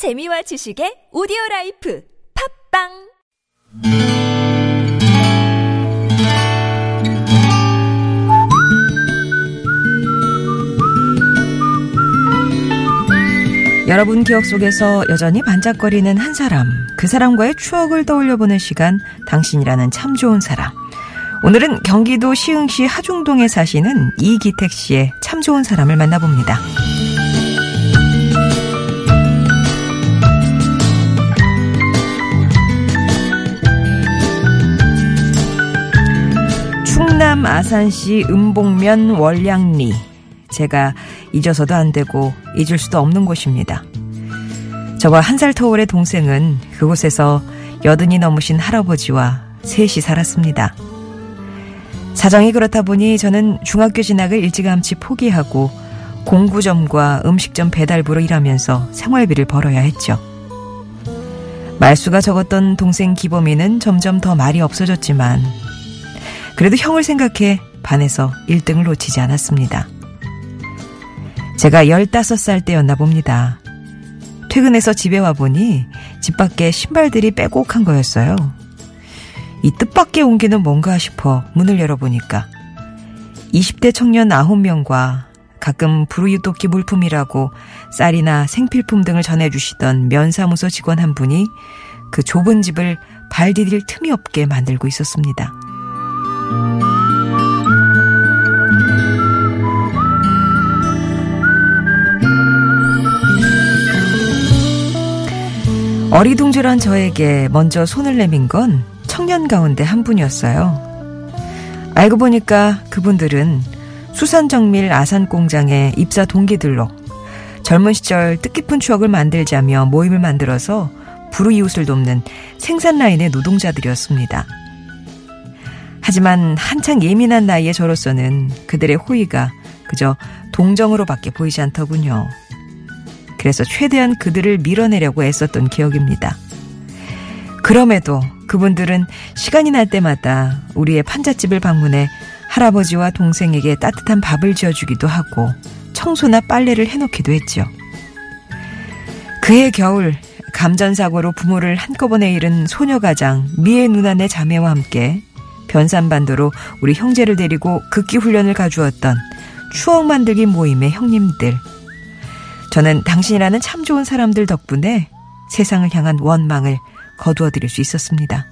재미와 지식의 오디오 life 팟빵 여러분 기억 속에서 여전히 반짝거리는 한 사람, 그 사람과의 추억을 떠올려보는 시간, 당신이라는 참 좋은 사람. 오늘은 경기도 시흥시 하중동에 사시는 이기택 씨의 참 좋은 사람을 만나봅니다. 충남 아산시 음봉면 월량리. 제가 잊어서도 안 되고 잊을 수도 없는 곳입니다. 저와 한 살 터울의 동생은 그곳에서 여든이 넘으신 할아버지와 셋이 살았습니다. 사정이 그렇다 보니 저는 중학교 진학을 일찌감치 포기하고 공구점과 음식점 배달부로 일하면서 생활비를 벌어야 했죠. 말수가 적었던 동생 기범이는 점점 더 말이 없어졌지만 그래도 형을 생각해 반에서 1등을 놓치지 않았습니다. 제가 15살 때였나 봅니다. 퇴근해서 집에 와보니 집 밖에 신발들이 빼곡한 거였어요. 이 뜻밖의 온기는 뭔가 싶어 문을 열어보니까 20대 청년 9명과 가끔 불우유토끼 물품이라고 쌀이나 생필품 등을 전해주시던 면사무소 직원 한 분이 그 좁은 집을 발 디딜 틈이 없게 만들고 있었습니다. 어리둥절한 저에게 먼저 손을 내민 건 청년 가운데 한 분이었어요. 알고 보니까 그분들은 수산정밀 아산공장의 입사 동기들로 젊은 시절 뜻깊은 추억을 만들자며 모임을 만들어서 불우이웃을 돕는 생산라인의 노동자들이었습니다. 하지만 한창 예민한 나이에 저로서는 그들의 호의가 그저 동정으로밖에 보이지 않더군요. 그래서 최대한 그들을 밀어내려고 애썼던 기억입니다. 그럼에도 그분들은 시간이 날 때마다 우리의 판잣집을 방문해 할아버지와 동생에게 따뜻한 밥을 지어주기도 하고 청소나 빨래를 해놓기도 했죠. 그해 겨울 감전사고로 부모를 한꺼번에 잃은 소녀가장 미애 누나네 자매와 함께 변산반도로 우리 형제를 데리고 극기 훈련을 가주었던 추억 만들기 모임의 형님들. 저는 당신이라는 참 좋은 사람들 덕분에 세상을 향한 원망을 거두어 드릴 수 있었습니다.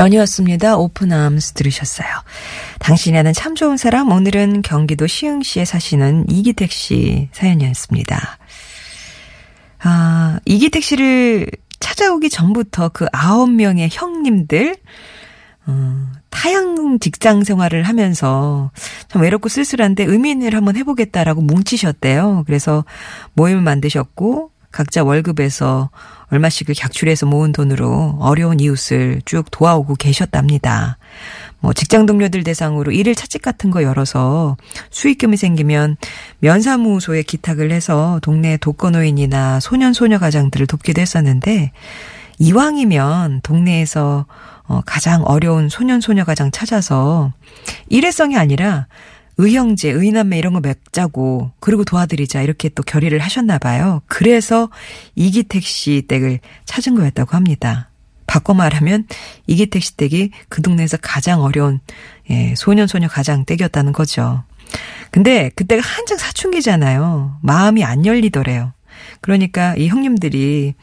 전이었습니다. 오픈암스 들으셨어요. 당신이라는 참 좋은 사람, 오늘은 경기도 시흥시에 사시는 이기택 씨 사연이었습니다. 아, 이기택 씨를 찾아오기 전부터 그 아홉 명의 형님들, 어, 타양 직장 생활을 하면서 참 외롭고 쓸쓸한데 의민을 한번 해보겠다라고 뭉치셨대요. 그래서 모임을 만드셨고, 각자 월급에서 얼마씩을 객출해서 모은 돈으로 어려운 이웃을 쭉 도와오고 계셨답니다. 뭐 직장 동료들 대상으로 일일 차집 같은 거 열어서 수익금이 생기면 면사무소에 기탁을 해서 동네 독거노인이나 소년 소녀 가장들을 돕기도 했었는데 이왕이면 동네에서 어 가장 어려운 소년 소녀 가장 찾아서 일회성이 아니라 의형제, 의남매 이런 거 맺자고 그리고 도와드리자 이렇게 또 결의를 하셨나 봐요. 그래서 이기택 씨 댁을 찾은 거였다고 합니다. 바꿔 말하면 이기택 씨 댁이 그 동네에서 가장 어려운 예, 소년 소녀 가장 댁이었다는 거죠. 근데 그때가 한창 사춘기잖아요. 마음이 안 열리더래요. 그러니까 이 형님들이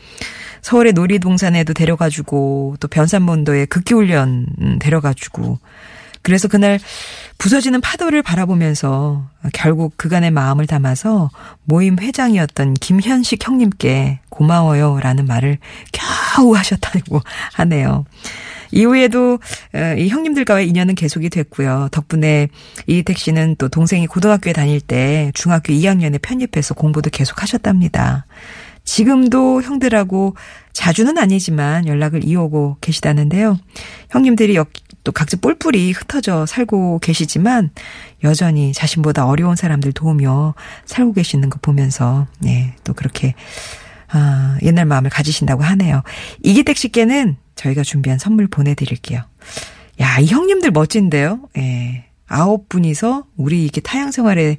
서울의 놀이동산에도 데려가주고 또 변산본도에 극기훈련 데려가주고 그래서 그날 부서지는 파도를 바라보면서 결국 그간의 마음을 담아서 모임 회장이었던 김현식 형님께 고마워요 라는 말을 겨우 하셨다고 하네요. 이후에도 어, 이 형님들과의 인연은 계속이 됐고요. 덕분에 이택 씨는 또 동생이 고등학교에 다닐 때 중학교 2학년에 편입해서 공부도 계속 하셨답니다. 지금도 형들하고 자주는 아니지만 연락을 이어오고 계시다는데요. 형님들이 또 각자 뿔뿔이 흩어져 살고 계시지만 여전히 자신보다 어려운 사람들 도우며 살고 계시는 거 보면서 네, 또 그렇게 아, 옛날 마음을 가지신다고 하네요. 이기택 씨께는 저희가 준비한 선물 보내드릴게요. 야, 이 형님들 멋진데요? 예. 아홉 분이서 우리 이게 타양 생활에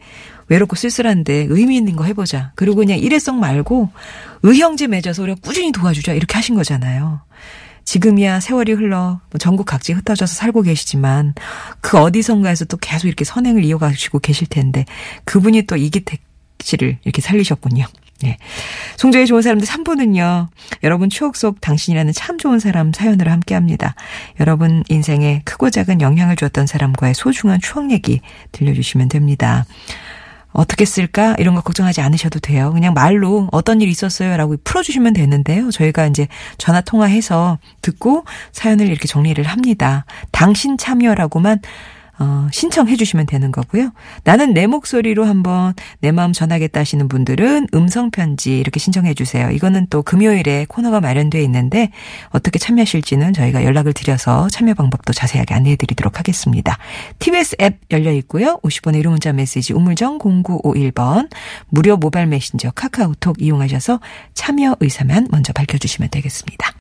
외롭고 쓸쓸한데 의미 있는 거 해보자. 그리고 그냥 일회성 말고 의형제 맺어서 우리가 꾸준히 도와주자. 이렇게 하신 거잖아요. 지금이야 세월이 흘러 뭐 전국 각지 흩어져서 살고 계시지만 그 어디선가에서 또 계속 이렇게 선행을 이어가시고 계실 텐데 그분이 또 이기택 씨를 이렇게 살리셨군요. 네. 송정의 좋은 사람들 3부는요. 여러분 추억 속 당신이라는 참 좋은 사람 사연으로 함께 합니다. 여러분 인생에 크고 작은 영향을 주었던 사람과의 소중한 추억 얘기 들려주시면 됩니다. 어떻게 쓸까? 이런 거 걱정하지 않으셔도 돼요. 그냥 말로 어떤 일 있었어요? 라고 풀어주시면 되는데요. 저희가 이제 전화 통화해서 듣고 사연을 이렇게 정리를 합니다. 당신 참여라고만 어, 신청해 주시면 되는 거고요. 나는 내 목소리로 한번 내 마음 전하겠다 하시는 분들은 음성편지 이렇게 신청해 주세요. 이거는 또 금요일에 코너가 마련되어 있는데 어떻게 참여하실지는 저희가 연락을 드려서 참여 방법도 자세하게 안내해 드리도록 하겠습니다. TBS 앱 열려 있고요. 50번의 1호 문자 메시지 우물정 0951번 무료 모바일 메신저 카카오톡 이용하셔서 참여 의사만 먼저 밝혀주시면 되겠습니다.